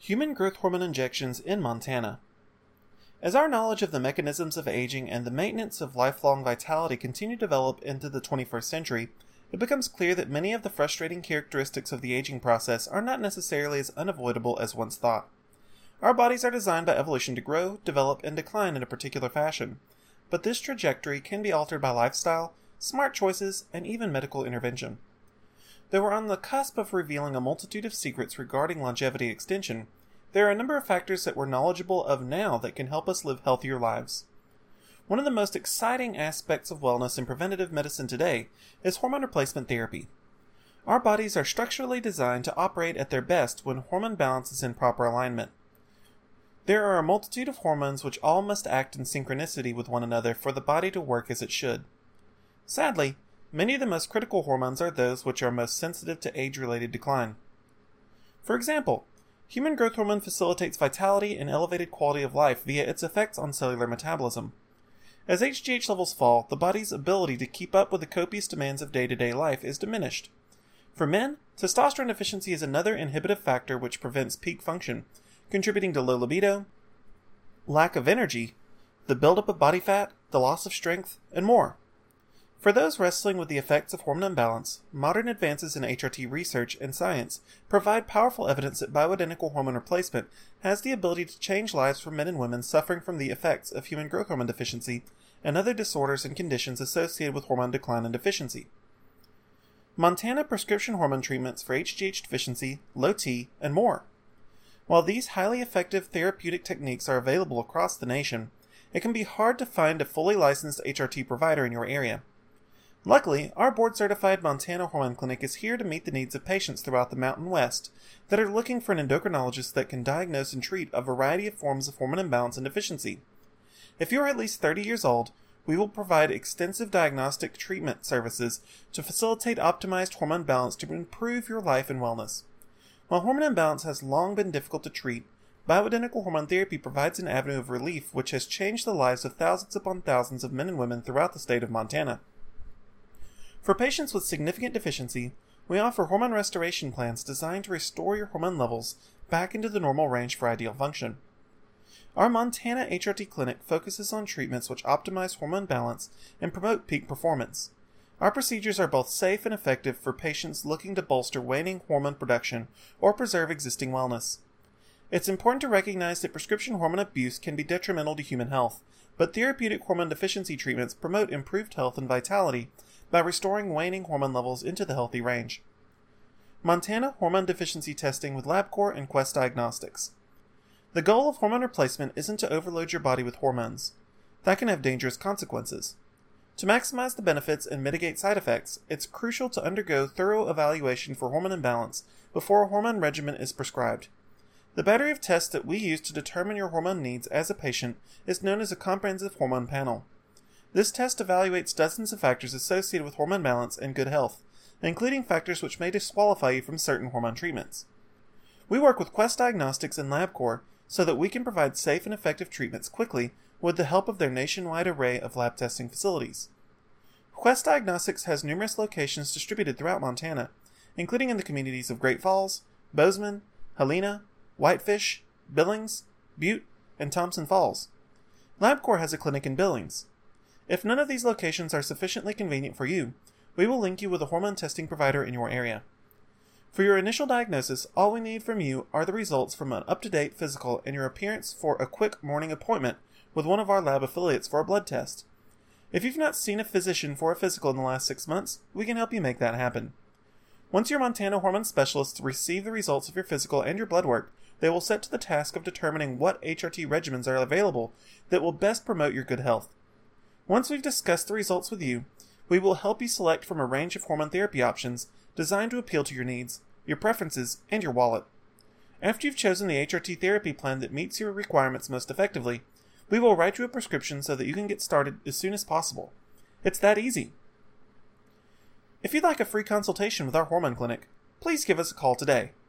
Human growth hormone injections in Montana. As our knowledge of the mechanisms of aging and the maintenance of lifelong vitality continue to develop into the 21st century, it becomes clear that many of the frustrating characteristics of the aging process are not necessarily as unavoidable as once thought. Our bodies are designed by evolution to grow, develop, and decline in a particular fashion, but this trajectory can be altered by lifestyle, smart choices, and even medical intervention. Though we're on the cusp of revealing a multitude of secrets regarding longevity extension, there are a number of factors that we're knowledgeable of now that can help us live healthier lives. One of the most exciting aspects of wellness and preventative medicine today is hormone replacement therapy. Our bodies are structurally designed to operate at their best when hormone balance is in proper alignment. There are a multitude of hormones which all must act in synchronicity with one another for the body to work as it should. Sadly, Many of the most critical hormones are those which are most sensitive to age related decline. For example, human growth hormone facilitates vitality and elevated quality of life via its effects on cellular metabolism. As HGH levels fall, the body's ability to keep up with the copious demands of day to day life is diminished. For men, testosterone deficiency is another inhibitive factor which prevents peak function, contributing to low libido, lack of energy, the buildup of body fat, the loss of strength, and more. For those wrestling with the effects of hormone imbalance, modern advances in HRT research and science provide powerful evidence that bioidentical hormone replacement has the ability to change lives for men and women suffering from the effects of human growth hormone deficiency and other disorders and conditions associated with hormone decline and deficiency. Montana prescription hormone treatments for HGH deficiency, low T, and more. While these highly effective therapeutic techniques are available across the nation, it can be hard to find a fully licensed HRT provider in your area. Luckily, our board certified Montana Hormone Clinic is here to meet the needs of patients throughout the Mountain West that are looking for an endocrinologist that can diagnose and treat a variety of forms of hormone imbalance and deficiency. If you are at least 30 years old, we will provide extensive diagnostic treatment services to facilitate optimized hormone balance to improve your life and wellness. While hormone imbalance has long been difficult to treat, bioidentical hormone therapy provides an avenue of relief which has changed the lives of thousands upon thousands of men and women throughout the state of Montana. For patients with significant deficiency, we offer hormone restoration plans designed to restore your hormone levels back into the normal range for ideal function. Our Montana HRT clinic focuses on treatments which optimize hormone balance and promote peak performance. Our procedures are both safe and effective for patients looking to bolster waning hormone production or preserve existing wellness. It's important to recognize that prescription hormone abuse can be detrimental to human health, but therapeutic hormone deficiency treatments promote improved health and vitality by restoring waning hormone levels into the healthy range. Montana hormone deficiency testing with LabCorp and Quest Diagnostics. The goal of hormone replacement isn't to overload your body with hormones. That can have dangerous consequences. To maximize the benefits and mitigate side effects, it's crucial to undergo thorough evaluation for hormone imbalance before a hormone regimen is prescribed. The battery of tests that we use to determine your hormone needs as a patient is known as a comprehensive hormone panel. This test evaluates dozens of factors associated with hormone balance and good health, including factors which may disqualify you from certain hormone treatments. We work with Quest Diagnostics and LabCorp so that we can provide safe and effective treatments quickly with the help of their nationwide array of lab testing facilities. Quest Diagnostics has numerous locations distributed throughout Montana, including in the communities of Great Falls, Bozeman, Helena, Whitefish, Billings, Butte, and Thompson Falls. LabCorp has a clinic in Billings. If none of these locations are sufficiently convenient for you, we will link you with a hormone testing provider in your area. For your initial diagnosis, all we need from you are the results from an up to date physical and your appearance for a quick morning appointment with one of our lab affiliates for a blood test. If you've not seen a physician for a physical in the last six months, we can help you make that happen. Once your Montana hormone specialists receive the results of your physical and your blood work, they will set to the task of determining what HRT regimens are available that will best promote your good health. Once we've discussed the results with you, we will help you select from a range of hormone therapy options designed to appeal to your needs, your preferences, and your wallet. After you've chosen the HRT therapy plan that meets your requirements most effectively, we will write you a prescription so that you can get started as soon as possible. It's that easy. If you'd like a free consultation with our hormone clinic, please give us a call today